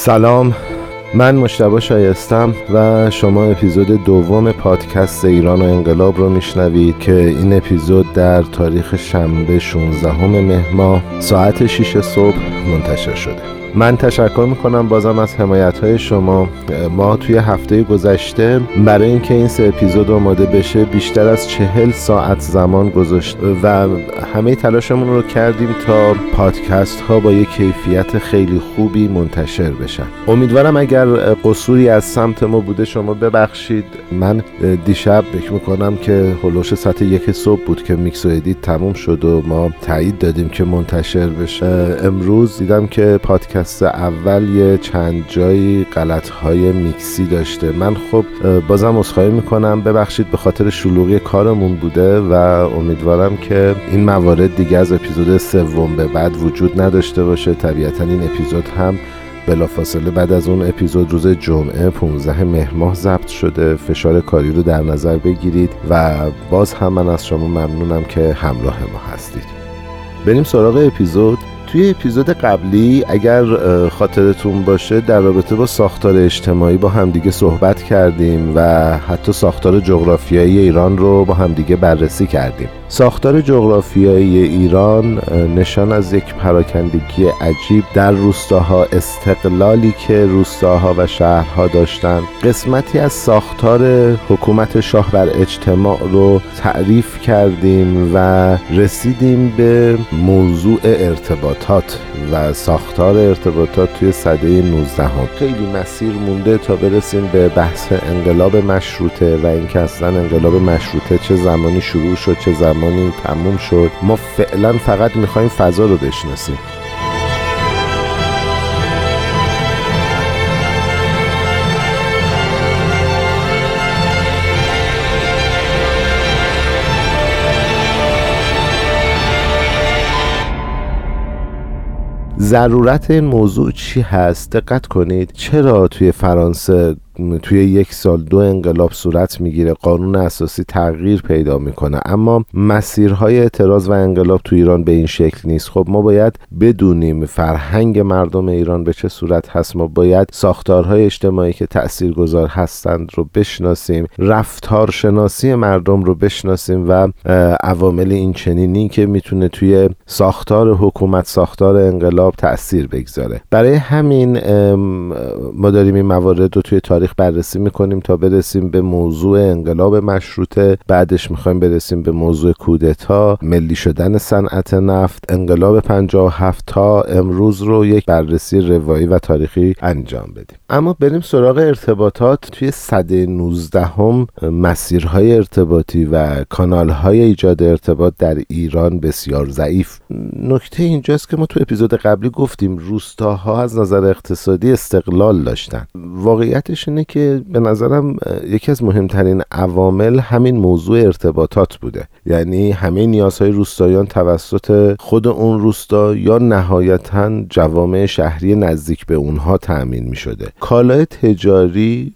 سلام. من مشتبه شایستم و شما اپیزود دوم پادکست ایران و انقلاب رو میشنوید که این اپیزود در تاریخ شنبه 16 مهر ماه ساعت 6 صبح منتشر شده. من تشکر می‌کنم بازم از حمایت های شما. ما توی هفته گذشته برای اینکه این سه اپیزود آماده بشه بیشتر از چهل ساعت زمان گذاشت و همه تلاشمون رو کردیم تا پادکست ها با یک کیفیت خیلی خوبی منتشر بشن. امیدوارم اگر قصوری از سمت ما بوده شما ببخشید. من دیشب فکر می‌کنم که هلوش ساعت یک صبح بود که میکس و edit تموم شد و ما تایید دادیم که منتشر بشه. امروز دیدم که پادکست اول یه چند جایی غلط های میکسی داشته. من خب بازم عذرخواهی می‌کنم. ببخشید به خاطر شلوغی کارمون بوده و امیدوارم که این موارد دیگه از اپیزود سوم به بعد وجود نداشته باشه. طبیعتا این اپیزود هم بلافاصله بعد از اون اپیزود روز جمعه 15 مهر ماه ضبط شده. فشار کاری رو در نظر بگیرید و باز هم من از شما ممنونم که همراه ما هستید. بریم سراغ اپیزود توی اپیزود قبلی اگر خاطرتون باشه در رابطه با ساختار اجتماعی با همدیگه صحبت کردیم و حتی ساختار جغرافیایی ایران رو با همدیگه بررسی کردیم. ساختار جغرافیایی ایران نشان از یک پراکندگی عجیب در روستاها استقلالی که روستاها و شهرها داشتند قسمتی از ساختار حکومت شاه بر اجتماع رو تعریف کردیم و رسیدیم به موضوع ارتباطات و ساختار ارتباطات توی صده 19 هم. خیلی مسیر مونده تا برسیم به بحث انقلاب مشروطه و اینکه اصلا انقلاب مشروطه چه زمانی شروع شد چه زمانی تموم شد ما فعلا فقط می‌خوایم فضا رو بشناسیم ضرورت این موضوع چی هست؟ دقت کنید. چرا توی فرانسه توی یک سال دو انقلاب صورت می‌گیره قانون اساسی تغییر پیدا می‌کنه. اما مسیرهای اعتراض و انقلاب تو ایران به این شکل نیست. خب ما باید بدونیم فرهنگ مردم ایران به چه صورت هست. ما باید ساختارهای اجتماعی که تاثیرگذار هستند رو بشناسیم رفتار شناسی مردم رو بشناسیم و عوامل این چنینی که می‌تونه توی ساختار حکومت ساختار انقلاب تاثیر بگذاره. برای همین ما داریم این موارد رو توی تاریخ بررسی می‌کنیم تا برسیم به موضوع انقلاب مشروطه. بعدش می‌خوایم برسیم به موضوع کودتا. ملی شدن صنعت نفت. انقلاب 57 تا امروز رو یک بررسی روایی و تاریخی انجام بدیم. اما بریم سراغ ارتباطات. توی صده 19 هم مسیرهای ارتباطی و کانالهای ایجاد ارتباط در ایران بسیار ضعیف. نکته اینجاست که ما تو اپیزود قبلی گفتیم روستاها از نظر اقتصادی استقلال داشتن. واقعیتش اینه که به نظرم یکی از مهمترین عوامل همین موضوع ارتباطات بوده. یعنی همه نیازهای روستایان توسط خود اون روستا یا نهایتا جوامع شهری نزدیک به اونها تأمین می شده کالای تجاری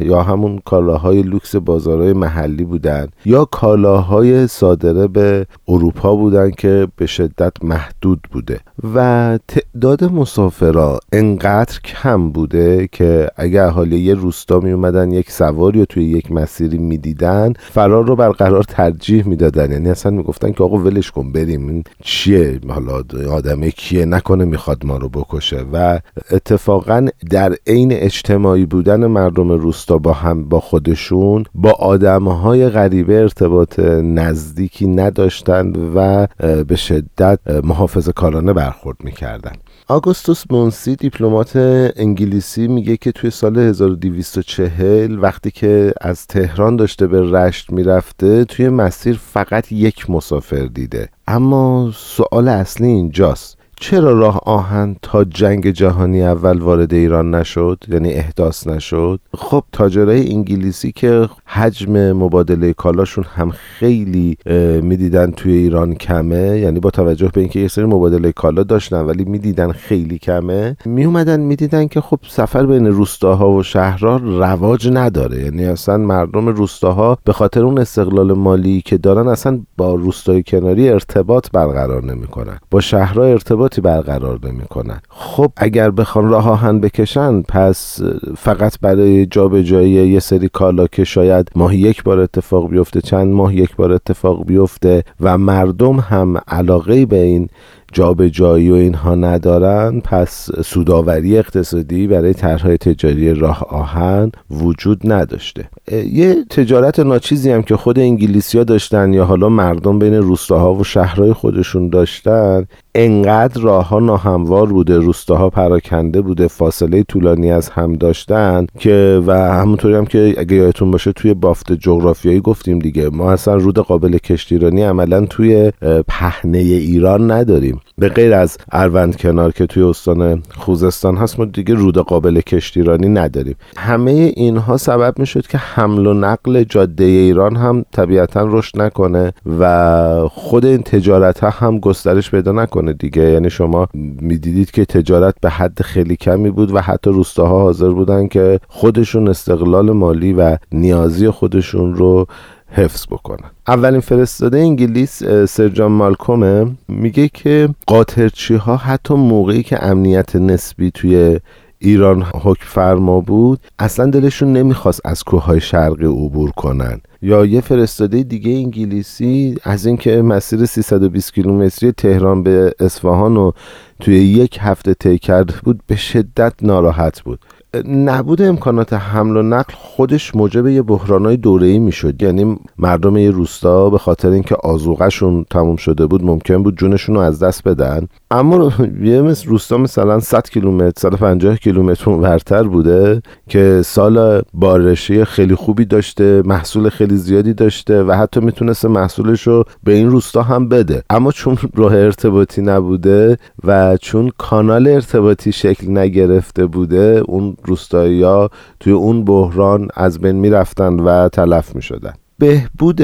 یا همون کالاهای لوکس بازارهای محلی بودن یا کالاهای صادره به اروپا بودن که به شدت محدود بوده. و تعداد مسافرا انقدر کم بوده که اگر اهالی یه روستا می اومدن یک سواری رو توی یک مسیری می‌دیدن. فرار رو برقرار ترجیح می‌دادن. یعنی اصلا می‌گفتن که آقا ولش کن بریم. این چیه؟ حالا آدمه کیه؟ نکنه می‌خواد ما رو بکشه. و اتفاقا در عین اجتماعی بودن مردم روستا با هم با خودشون با آدمهای غریبه ارتباط نزدیکی نداشتند و به شدت محافظه کارانه برخورد می‌کردن. آگوستوس مونسی دیپلمات انگلیسی میگه که توی سال 1240 وقتی که از تهران داشته به رشت می‌رفته توی مسیر فقط یک مسافر دیده. اما سوال اصلی اینجاست. چرا راه آهن تا جنگ جهانی اول وارد ایران نشد؟ یعنی احداث نشد؟ خب تاجرای انگلیسی که حجم مبادله کالاشون هم خیلی می‌دیدن توی ایران کمه یعنی با توجه به اینکه یه سری مبادله کالا داشتن ولی می‌دیدن خیلی کمه میومدن می‌دیدن که خب سفر بین روستاها و شهرها رواج نداره. یعنی اصلا مردم روستاها به خاطر اون استقلال مالی که دارن اصلا با روستای کناری ارتباط برقرار نمی‌کنن. با شهرها ارتباط ارتباطی برقرار نمی‌کنن. خب اگر بخوان راه آهن بکشن پس فقط برای جابجایی یه سری کالا که شاید ماهی یک بار اتفاق بیفته چند ماه یک بار اتفاق بیفته و مردم هم علاقه به این جابجایی و اینها ندارن پس سوداوری اقتصادی برای طرحهای تجاری راه آهن وجود نداشته. یه تجارت ناچیزی هم که خود انگلیسی ها داشتن یا حالا مردم بین روستاها و شهرهای خودشون داشتن انقدر راه ها ناهموار بوده روستاها پراکنده بوده فاصله طولانی از هم داشتن که و همونطوری هم که اگه یادتون باشه توی بافت جغرافیایی گفتیم دیگه ما اصلا رود قابل کشتیرانی عملا توی پهنه ایران نداریم. به غیر از اروند کنار که توی استان خوزستان هست ما دیگه رود قابل کشتیرانی نداریم. همه اینها سبب می‌شد که حمل و نقل جاده ایران هم طبیعتا رشد نکنه و خود این تجارت ها هم گسترش پیدا نکنه دیگه. یعنی شما می‌دیدید که تجارت به حد خیلی کمی بود و حتی روستاها حاضر بودن که خودشون استقلال مالی و نیازی خودشون رو حفظ بکنن اولین فرستاده انگلیس سرجان مالکومه میگه که قاطرچی ها حتی موقعی که امنیت نسبی توی ایران حکم فرما بود اصلا دلشون نمی‌خواست از کوههای شرقی عبور کنن. یا یه فرستاده دیگه انگلیسی از اینکه مسیر 320 کیلومتری تهران به اصفهان رو توی یک هفته طی کرده بود به شدت ناراحت بود. نبود امکانات حمل و نقل خودش موجب یه بحرانای دوره‌ای می‌شد. یعنی مردم یه روستا به خاطر اینکه آزوغشون تموم شده بود ممکن بود جونشون رو از دست بدن. اما یه مثل روستا مثلا 100 کیلومتر 150 کیلومتر ورتر بوده که سال بارشی خیلی خوبی داشته محصول خیلی زیادی داشته و حتی می‌تونست محصولش رو به این روستا هم بده. اما چون راه ارتباطی نبوده و چون کانال ارتباطی شکل نگرفته بوده اون روستایی ها توی اون بحران از بین می‌رفتند و تلف می شدن. بهبود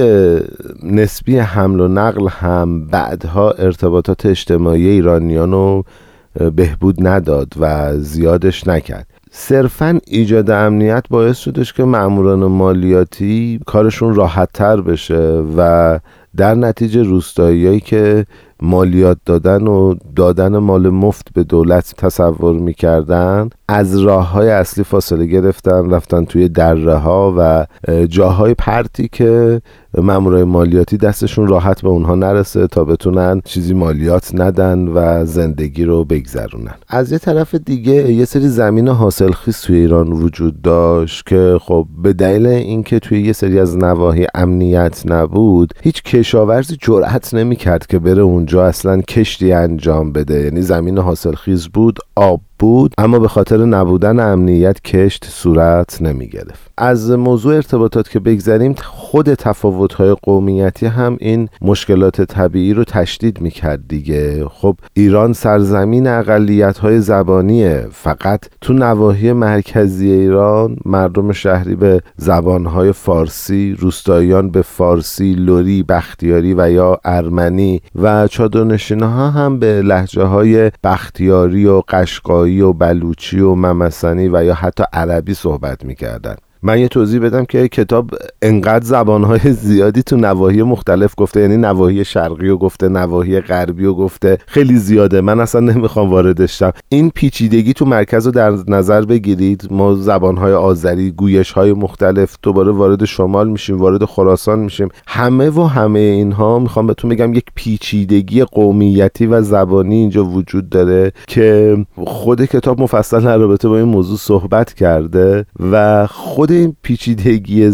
نسبی حمل و نقل هم بعدها ارتباطات اجتماعی ایرانیان رو بهبود نداد و زیادش نکرد صرفا ایجاد امنیت باعث شدش که معموران مالیاتی کارشون راحت تر بشه و در نتیجه روستاییایی که مالیات دادن و دادن مال مفت به دولت تصور می‌کردن از راه های اصلی فاصله گرفتن رفتن توی دره ها و جاهای پرتی که مامورای مالیاتی دستشون راحت به اونها نرسه تا بتونن چیزی مالیات ندن و زندگی رو بگذرونن. از یه طرف دیگه یه سری زمین حاصلخیز توی ایران وجود داشت که خب به دلیل اینکه توی یه سری از نواحی امنیت نبود هیچ کشاورزی جرأت نمی‌کرد که بره اونجا اصلا کشتی انجام بده. یعنی زمین حاصلخیز بود آب بود اما به خاطر نبودن امنیت کشت صورت نمی گرفت از موضوع ارتباطات که بگذریم خود تفاوت‌های قومیتی هم این مشکلات طبیعی رو تشدید می‌کرد دیگه. خب ایران سرزمین اقلیت‌های زبانیه. فقط تو نواحی مرکزی ایران مردم شهری به زبانهای فارسی روستاییان به فارسی لوری بختیاری و یا ارمنی و چادرنشینها هم به لحجه های بختیاری و قشقایی و بلوچی و ممسنی و یا حتی عربی صحبت می‌کردن. من یه توضیح بدم که کتاب انقدر زبانهای زیادی تو نواحی مختلف گفته یعنی نواحی شرقی و گفته نواحی غربی و گفته. خیلی زیاده. من اصلا نمی‌خوام واردش شم. این پیچیدگی تو مرکز رو در نظر بگیرید. ما زبانهای آذری گویش های مختلف دوباره وارد شمال میشیم وارد خراسان میشیم. همه و همه اینها می‌خوام بهتون بگم یک پیچیدگی قومیتی و زبانی اینجا وجود داره که خود کتاب مفصل در رابطه با این موضوع صحبت کرده و خود این پیچیدگی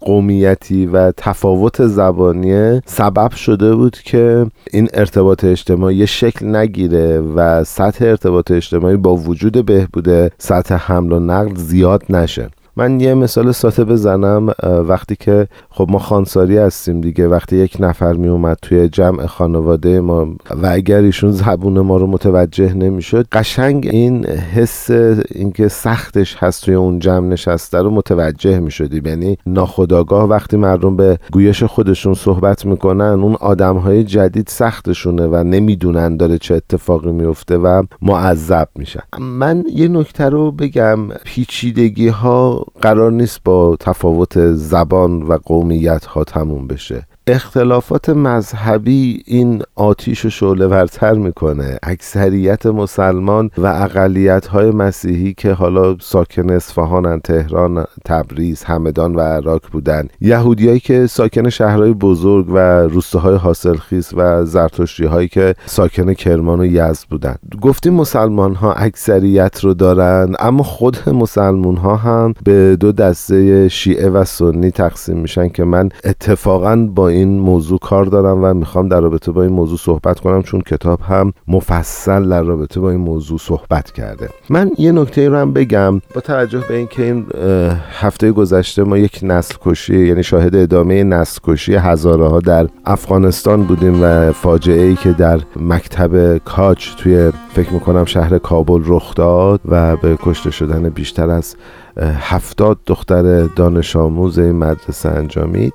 قومیتی و تفاوت زبانی سبب شده بود که این ارتباط اجتماعی شکل نگیره و سطح ارتباط اجتماعی با وجود بهبود سطح حمل و نقل زیاد نشه. من یه مثال ساده بزنم وقتی که خب ما خانساری هستیم دیگه وقتی یک نفر می اومد توی جمع خانواده ما و اگر ایشون زبون ما رو متوجه نمی‌شد قشنگ این حس اینکه سختش هست توی اون جمع نشسته رو متوجه می شدیم یعنی ناخداگاه وقتی مردم به گویش خودشون صحبت می‌کنن اون آدم های جدید سختشونه و نمی‌دونن داره چه اتفاقی میفته و معذب میشن. من یه نکته رو بگم پیچیدگی ها قرار نیست با تفاوت زبان و قومیت ها تموم بشه. اختلافات مذهبی این آتیش و شعله ورتر می‌کنه. اکثریت مسلمان و اقلیت های مسیحی که حالا ساکن اصفهان تهران تبریز همدان و عراق بودن. یهودیایی که ساکن شهرهای بزرگ و روستاهای حاصلخیز و زرتشتی هایی که ساکن کرمان و یزد بودن. گفتیم مسلمان ها اکثریت رو دارن اما خود مسلمون ها هم به دو دسته شیعه و سنی تقسیم میشن که من اتفاقا با این موضوع کار دارم و می‌خوام در رابطه با این موضوع صحبت کنم چون کتاب هم مفصل در رابطه با این موضوع صحبت کرده. من یه نکته رو هم بگم با توجه به اینکه این هفته گذشته ما یک نسل کشی یعنی شاهد ادامه نسل کشی هزاره ها در افغانستان بودیم و فاجعه ای که در مکتب کاج توی فکر می‌کنم شهر کابل رخ داد و به کشته شدن بیشتر از هفتاد دختر دانش آموز این مدرسه انجامید.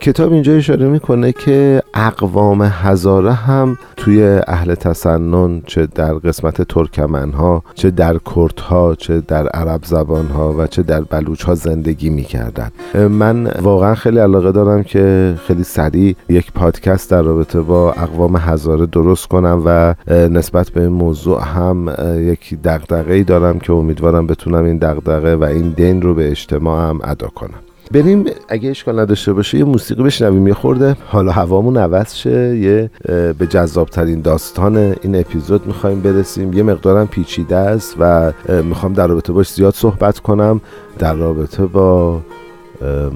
کتاب اینجا اشاره می‌کنه که اقوام هزاره هم توی اهل تسنن چه در قسمت ترکمن ها چه در کرد ها چه در عرب زبان ها و چه در بلوچ ها زندگی می‌کردن. من واقعا خیلی علاقه دارم که خیلی سریع یک پادکست در رابطه با اقوام هزاره درست کنم و نسبت به این موضوع هم یک دغدغه‌ای دارم که امیدوارم بتونم این دغدغه و این دین رو به اجتماع هم ادا کنم. بریم اگه اشکال نداشته باشه یه موسیقی بشنویم. یه خورده حالا هوامون عوض شه. یه به جذابترین داستان این اپیزود می‌خوایم برسیم. یه مقدارم پیچیده است و می‌خوام در رابطه باش زیاد صحبت کنم. در رابطه با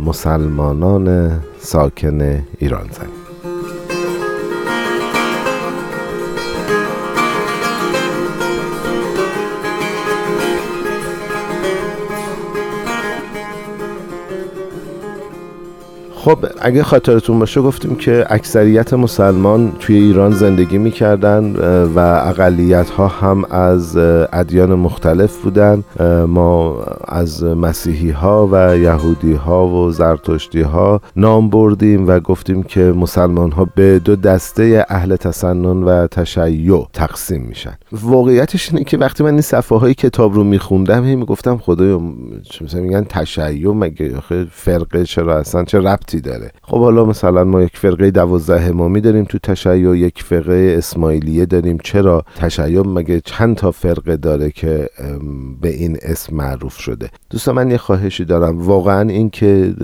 مسلمانان ساکن ایران زمین خب اگه خاطرتون باشه گفتیم که اکثریت مسلمان توی ایران زندگی می‌کردن و اقلیت ها هم از ادیان مختلف بودن. ما از مسیحی ها و یهودی ها و زرتشتی ها نام بردیم و گفتیم که مسلمان ها به دو دسته اهل تسنن و تشیع تقسیم میشن. واقعیتش اینه که وقتی من این صفحه های کتاب رو میخوندم هی می‌گفتم خدایا چه میگن؟ تشیع مگه فرقه چرا اصلا؟ چه ربطی داره. خب حالا مثلا ما یک فرقه دوازده امامی داریم تو تشیع یک فرقه اسماعیلیه داریم. چرا؟ تشیع مگه چند تا فرقه داره که به این اسم معروف شده؟ دوستان من یه خواهشی دارم. واقعا این که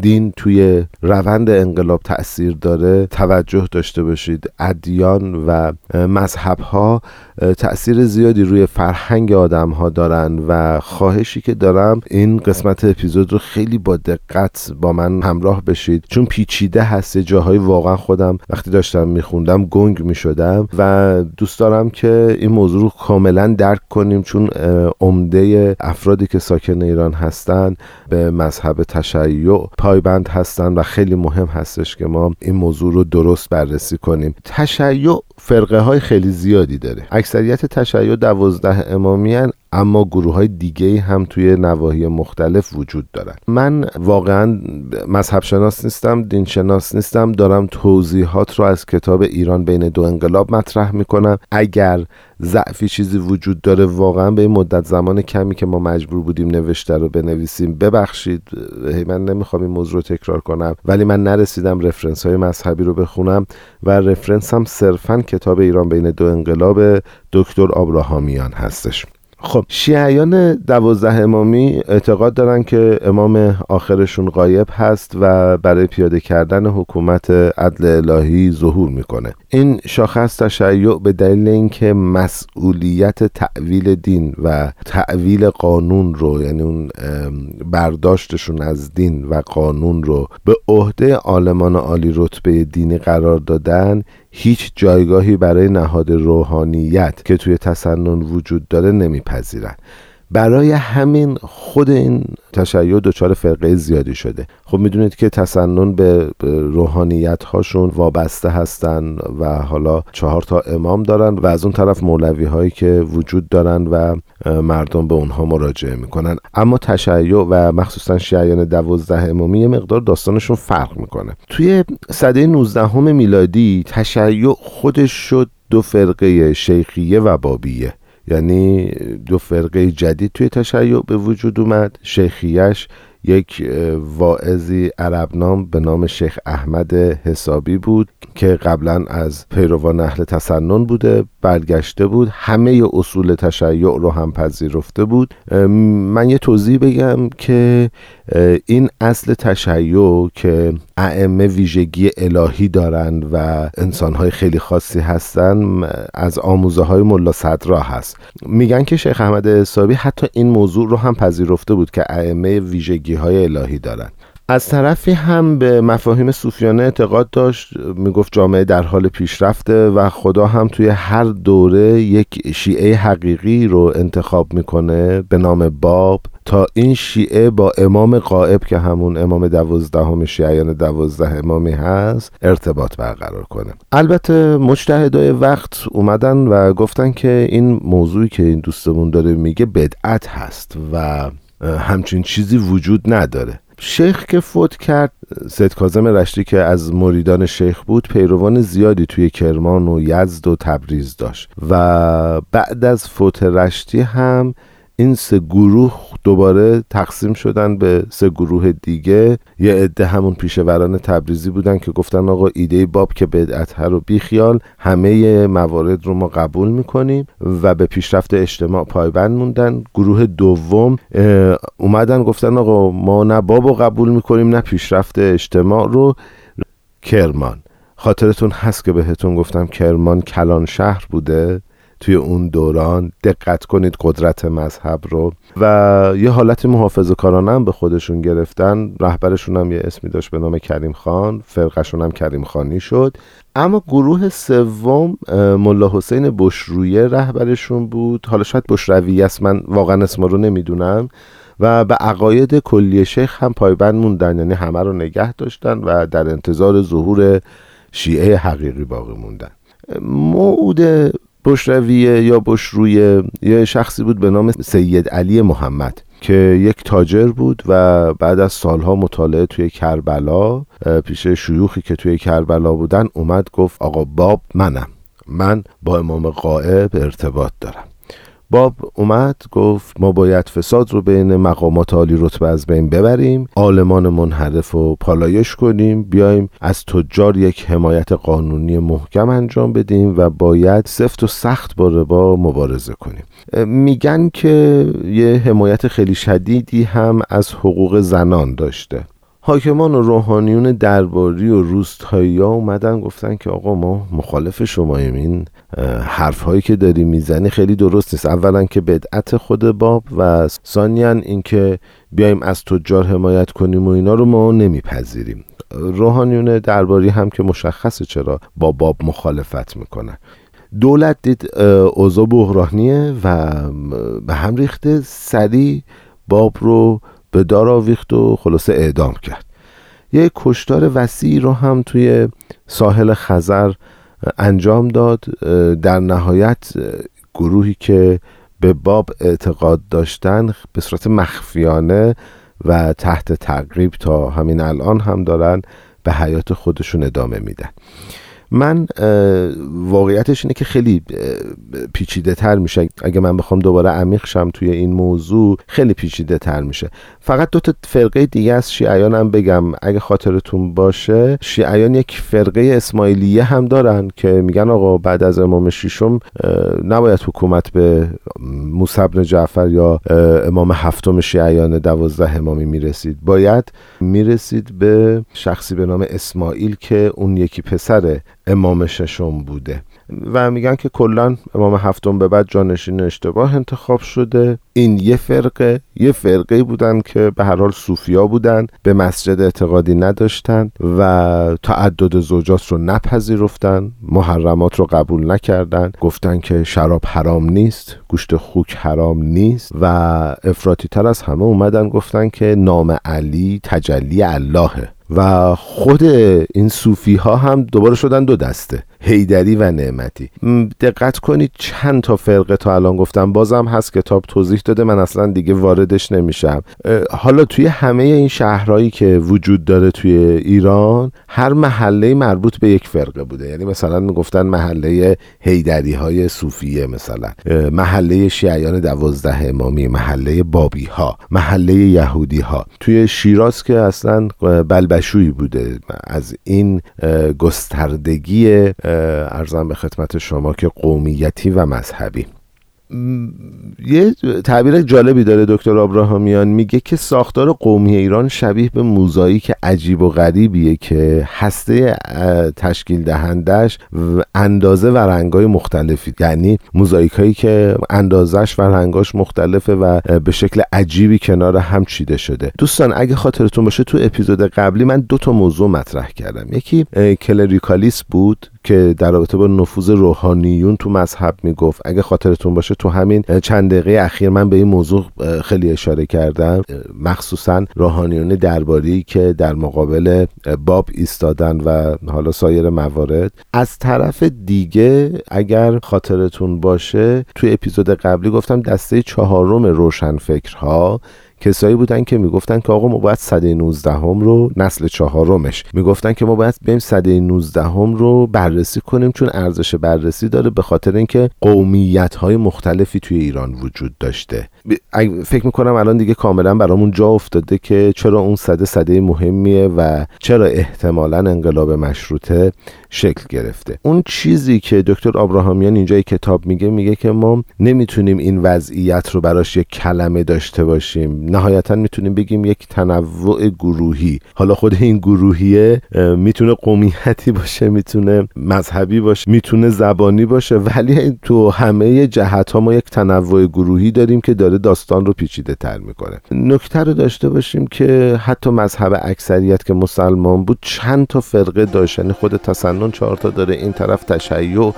دین توی روند انقلاب تاثیر داره توجه داشته باشید. ادیان و مذهب ها تاثیر زیادی روی فرهنگ آدم ها دارن و خواهشی که دارم این قسمت اپیزود رو خیلی با دقت با من همراه بشید. چون پیچیده هست جاهای واقعا خودم وقتی داشتم میخوندم گنگ می‌شدم و دوست دارم که این موضوع رو کاملا درک کنیم چون عمده افرادی که ساکن ایران هستن به مذهب تشیع پایبند هستن و خیلی مهم هستش که ما این موضوع رو درست بررسی کنیم. تشیع فرقه های خیلی زیادی داره. اکثریت تشیع دوازده امامی اما گروه های دیگه هم توی نواحی مختلف وجود دارن. من واقعا مذهب شناس نیستم دین شناس نیستم. دارم توضیحات رو از کتاب ایران بین دو انقلاب مطرح می‌کنم. اگر ضعفی چیزی وجود داره. واقعا به این مدت زمان کمی که ما مجبور بودیم نوشته رو بنویسیم. ببخشید من نمی‌خوام این موضوع رو تکرار کنم ولی من نرسیدم رفرنس های مذهبی رو بخونم و رفرنس هم صرفا کتاب ایران بین دو انقلاب دکتر آبراهامیان هستش. خب شیعیان دوازده امامی اعتقاد دارن که امام آخرشون غایب هست و برای پیاده کردن حکومت عدل الهی ظهور می‌کنه. این شاخص تشیع به دلیل اینکه مسئولیت تعویل دین و تعویل قانون رو یعنی اون برداشتشون از دین و قانون رو به عهده عالمان عالی رتبه دینی قرار دادن هیچ جایگاهی برای نهاد روحانیت که توی تسنن وجود داره نمیپذیرن برای همین خود این تشیع دچار فرقه زیادی شده. خب می‌دونید که تسنن به روحانیت هاشون وابسته هستن و حالا چهار تا امام دارن و از اون طرف مولوی هایی که وجود دارن و مردم به اونها مراجعه می‌کنن. اما تشیع و مخصوصا شیعیان دوازده امامی یه مقدار داستانشون فرق می‌کنه. توی صده 19 میلادی تشیع خودش شد دو فرقه شیخیه و بابیه. یعنی دو فرقه جدید توی تشیع به وجود اومد. شیخیش یک واعظی عربنام به نام شیخ احمد حسابی بود که قبلا از پیروان اهل تسنن بوده. برگشته بود همه اصول تشیع رو هم پذیرفته بود. من یه توضیح بگم که این اصل تشیع که ائمه ویژگی الهی دارند و انسانهای خیلی خاصی هستن از آموزه های ملا صدرا هست. میگن که شیخ احمد حسابی حتی این موضوع رو هم پذیرفته بود که ائمه ویژگی های الهی دارند از طرفی هم به مفاهیم صوفیانه اعتقاد داشت می‌گفت جامعه در حال پیشرفته و خدا هم توی هر دوره یک شیعه حقیقی رو انتخاب می‌کنه به نام باب. تا این شیعه با امام قائب که همون امام دوازدهم شیعیان دوازده امامی هست ارتباط برقرار کنه. البته مجتهدای وقت اومدن و گفتن که این موضوعی که این دوستمون داره میگه بدعت هست و همچین چیزی وجود نداره. شیخ که فوت کرد سید کازم رشتی که از مریدان شیخ بود پیروان زیادی توی کرمان و یزد و تبریز داشت. و بعد از فوت رشتی هم این سه گروه دوباره تقسیم شدن به سه گروه دیگه. یه عده همون پیشوران تبریزی بودن که گفتن آقا ایده باب که بدعت رو بیخیال همه موارد رو ما قبول می‌کنیم و به پیشرفت اجتماع پایبند موندن. گروه دوم اومدن گفتن آقا ما نه باب رو قبول می‌کنیم نه پیشرفت اجتماع رو. کرمان. خاطرتون هست که بهتون گفتم کرمان کلان شهر بوده. توی اون دوران دقت کنید قدرت مذهب رو. و یه حالت محافظه کارانه هم به خودشون گرفتن. رهبرشون هم یه اسمی داشت به نام کریم خان. فرقشون هم کریم خانی شد. اما گروه سوم ملا حسین بشرویه رهبرشون بود. حالا شاید بشرویه است من واقعا اسم رو نمی‌دونم. و به عقاید کلی شیخ هم پایبند موندن. یعنی همه رو نگه داشتن و در انتظار ظهور شیعه حقیقی باقی موندن. موعود بشرویه یا بشرویه یه شخصی بود به نام سید علی محمد که یک تاجر بود و بعد از سالها مطالعه توی کربلا پیش شیوخی که توی کربلا بودن اومد گفت آقا باب منم. من با امام قائب ارتباط دارم. باب اومد گفت ما باید فساد رو بین مقامات عالی رتبه از بین ببریم عالمان منحرف و پالایش کنیم بیایم از تجار یک حمایت قانونی محکم انجام بدیم و باید سفت و سخت با ربا مبارزه کنیم. میگن که یه حمایت خیلی شدیدی هم از حقوق زنان داشته. حاکمان و روحانیون درباری و روستایی ها اومدن گفتن که آقا ما مخالف شماییم این حرف هایی که داری می‌زنی خیلی درست نیست. اولا که بدعت خود باب و ثانیا اینکه بیایم از تجار حمایت کنیم و اینا رو ما نمیپذیریم. روحانیون درباری هم که مشخصه چرا با باب مخالفت می‌کنن دولت دید اوضاع بحرانیه و به هم ریخته سریع باب رو به دار آویخت و خلاصه اعدام کرد. یک کشتار وسیعی رو هم توی ساحل خزر انجام داد. در نهایت گروهی که به باب اعتقاد داشتن به صورت مخفیانه و تحت تقریب تا همین الان هم دارن به حیات خودشون ادامه میدن. من واقعیتش اینه که خیلی پیچیده تر میشه. اگه من بخوام دوباره عمیق شم توی این موضوع خیلی پیچیده تر میشه. فقط دو تا فرقه دیگه از شیعیان هم بگم. اگه خاطرتون باشه شیعیان یک فرقه اسماعیلیه هم دارن که میگن آقا بعد از امام شیشم نباید حکومت به موسی بن جعفر یا امام هفتم شیعیان دوازده امامی می‌رسید. باید می‌رسید به شخصی به نام اسماعیل که اون یکی پسر امام ششم بوده. و میگن که کلا امام هفتم به بعد جانشین اشتباه انتخاب شده. این یه فرقه یه فرقه بودن که به هر حال صوفیا بودن به مسجد اعتقادی نداشتن و تعدد زوجات رو نپذیرفتن محرمات رو قبول نکردن. گفتن که شراب حرام نیست گوشت خوک حرام نیست و افراطی تر از همه اومدن گفتن که نام علی تجلی اللهه و خود این صوفی ها هم دوباره شدن دو دسته. هیدری و نعمتی. دقت کنید چند تا فرقه تا الان گفتم. بازم هست کتاب توضیح داده. من اصلا دیگه واردش نمیشم. حالا توی همه این شهرهایی که وجود داره توی ایران هر محله مربوط به یک فرقه بوده. یعنی مثلا می‌گفتن محله هیدری های صوفیه مثلا. محله شیعیان دوازده امامی محله بابی ها محله یهودی ها توی شیراز که اصلا بلبشویی بوده. از این گستردگی ارزم به خدمت شما که قومیتی و مذهبی. یه تعبیر جالبی داره دکتر آبراهامیان میگه که ساختار قومی ایران شبیه به موزاییک عجیب و غریبیه که هسته تشکیل دهندش اندازه و رنگای مختلفی. یعنی موزاییک هایی که اندازش و رنگاش مختلفه و به شکل عجیبی کنار هم چیده شده. دوستان اگه خاطرتون باشه تو اپیزود قبلی من دو تا موضوع مطرح کردم. یکی کلریکالیس بود. که در رابطه با نفوذ روحانیون تو مذهب می‌گفت. اگه خاطرتون باشه تو همین چند دقیقه اخیر من به این موضوع خیلی اشاره کردم. مخصوصا روحانیون درباری که در مقابل باب ایستادن و حالا سایر موارد. از طرف دیگه اگر خاطرتون باشه توی اپیزود قبلی گفتم دسته چهارم روشنفکرها کسایی بودن که می‌گفتن که آقا ما باید صده 19 هم رو نسل چهارمش. می‌گفتن که ما باید بریم صده 19 هم رو بررسی کنیم چون ارزش بررسی داره به خاطر اینکه قومیت های مختلفی توی ایران وجود داشته. فکر می‌کنم الان دیگه کاملا برامون جا افتاده که چرا اون صده صده مهمیه و چرا احتمالا انقلاب مشروطه شکل گرفته. اون چیزی که دکتر آبراهامیان اینجای کتاب میگه میگه که ما نمی‌تونیم این وضعیت رو براش یک کلمه داشته باشیم نهایتا می‌تونیم بگیم یک تنوع گروهی. حالا خود این گروهیه می‌تونه قومیتی باشه می‌تونه مذهبی باشه می‌تونه زبانی باشه ولی تو همه جهت ها ما یک تنوع گروهی داریم که داره داستان رو پیچیده تر می‌کنه. نکته رو داشته باشیم که حتی مذهب اکثریت که مسلمان بود چند تا فرقه داشت. یعنی خود تسنن چهار تا داره این طرف تشیع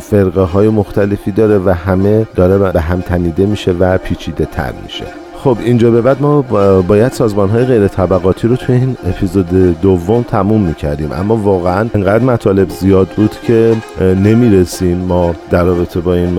فرقه های مختلفی داره و همه داره به هم تنیده میشه و پیچیده تر میشه. خب اینجا به بعد ما باید سازمان های غیر طبقاتی رو توی این اپیزود دوم تموم می‌کردیم. اما واقعا انقدر مطالب زیاد بود که نمی‌رسیم ما در رابطه با این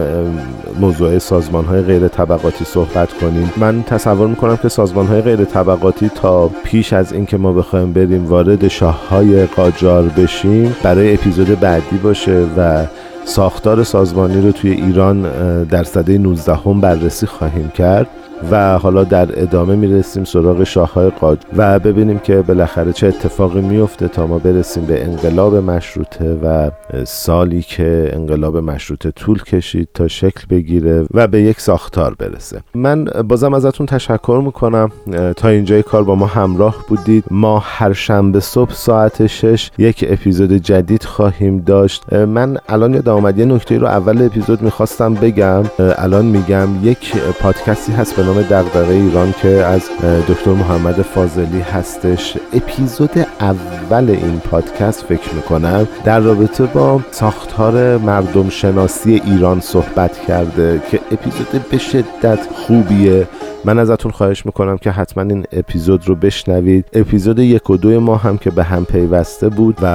موضوع سازمان های غیر طبقاتی صحبت کنیم. من تصور می‌کنم که سازمان های غیر طبقاتی تا پیش از اینکه ما بخوایم بریم وارد شاه های قاجار بشیم برای اپیزود بعدی باشه و ساختار سازمانی رو توی ایران در سده 19 هم بررسی خواهیم کرد. و حالا در ادامه می‌رسیم سراغ شاههای قاج و ببینیم که بالاخره چه اتفاقی میفته تا ما برسیم به انقلاب مشروطه و سالی که انقلاب مشروطه طول کشید تا شکل بگیره و به یک ساختار برسه. من بازم ازتون تشکر می‌کنم. تا اینجای کار با ما همراه بودید. ما هر شنبه صبح ساعت 6 یک اپیزود جدید خواهیم داشت. من الان یاد آمد یه نکته رو اول اپیزود می‌خواستم بگم. الان میگم یک پادکستی هست به نام دغدغه ایران که از دکتر محمد فاضلی هستش. اپیزود اول این پادکست فکر می‌کنم در رابطه با ساختار مردم شناسی ایران صحبت کرده که اپیزود به شدت خوبیه. من ازتون خواهش می‌کنم که حتما این اپیزود رو بشنوید. اپیزود یک و دو ما هم که به هم پیوسته بود و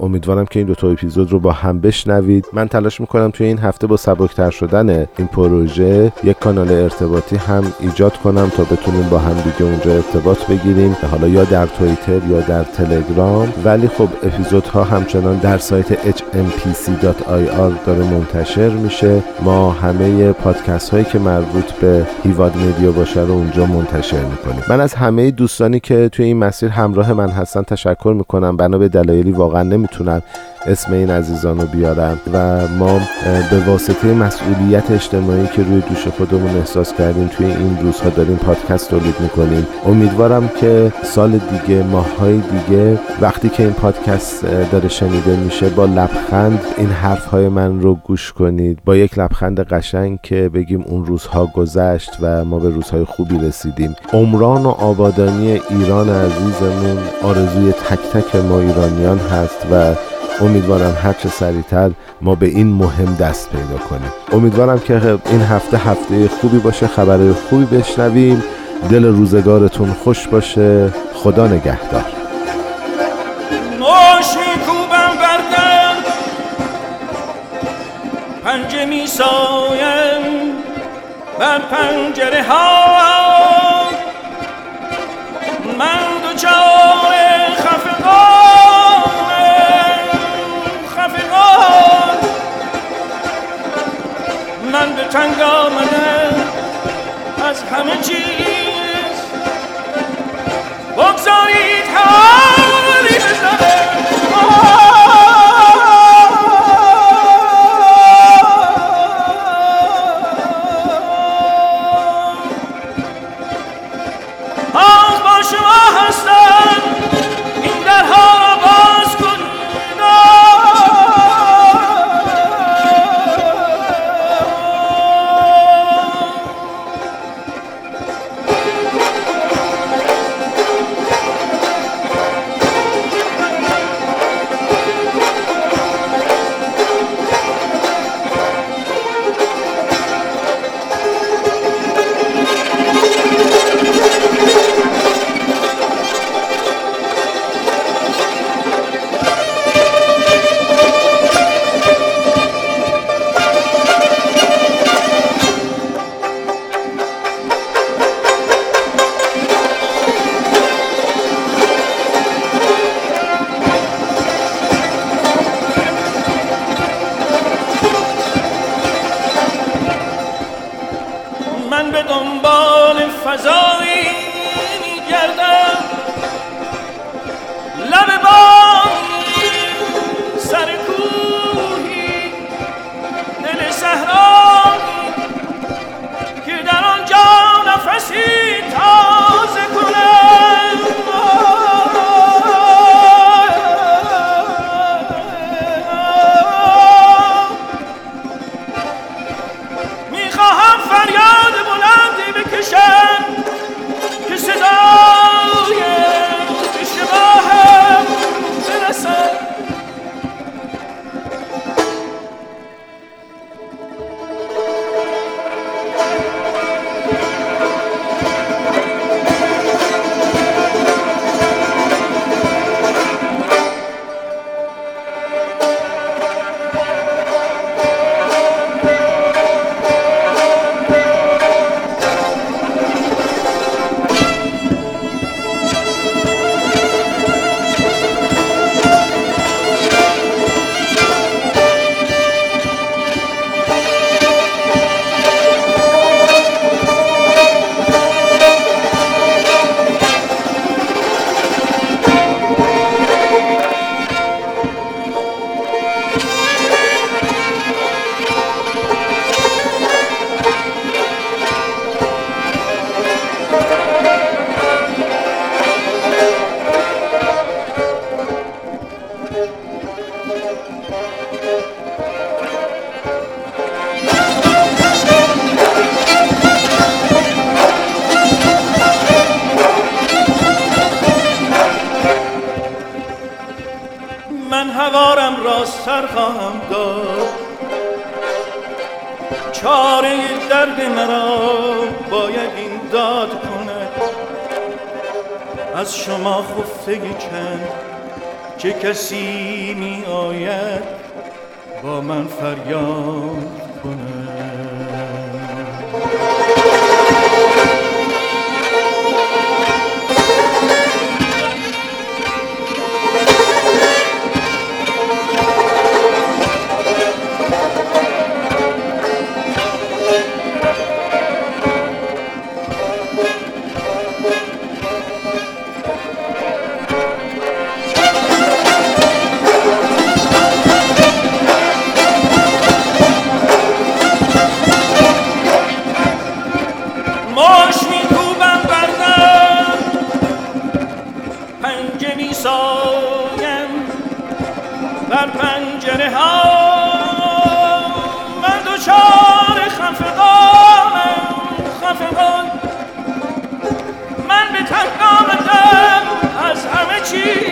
امیدوارم که این دو تا اپیزود رو با هم بشنوید. من تلاش می‌کنم توی این هفته با سبکتر شدن این پروژه یک کانال ارتباطی هم ایجاد کنم تا بتونیم با هم دیگه اونجا ارتباط بگیریم. حالا یا در توییتر یا در تلگرام. ولی خب اپیزودها همچنان در سایت hmpc.ir داره منتشر میشه. ما همه پادکست هایی که مربوط به هیواد مدیا باشه رو اونجا منتشر می‌کنیم. من از همه دوستانی که توی این مسیر همراه من هستن تشکر می‌کنم. بنا به دلایلی واقعا نمی‌تونم اسم این عزیزان رو بیارم و ما به واسطه مسئولیت اجتماعی که روی دوش خودمون احساس کردیم توی این روزها داریم پادکست تولید می‌کنیم. امیدوارم که سال دیگه ماههای دیگه وقتی که این پادکست داره شنیده میشه با لبخند این حرفهای من رو گوش کنید. با یک لبخند قشنگ که بگیم اون روزها گذشت و ما به روزهای خوبی رسیدیم. عمران و آبادانی ایران عزیزمون آرزوی تک تک ما ایرانیان هست و امیدوارم هر چه سریعتر ما به این مهم دست پیدا کنیم. امیدوارم که این هفته هفته خوبی باشه خبر خوبی بشنویم. دل روزگارتون خوش باشه. خدا نگهدار. پنجه می سایم بر پنجره ها. من دوچار خفقان من به تنگ آمده از همه چیز بگذارید حالی کسی می آید با من فریاد کنه ci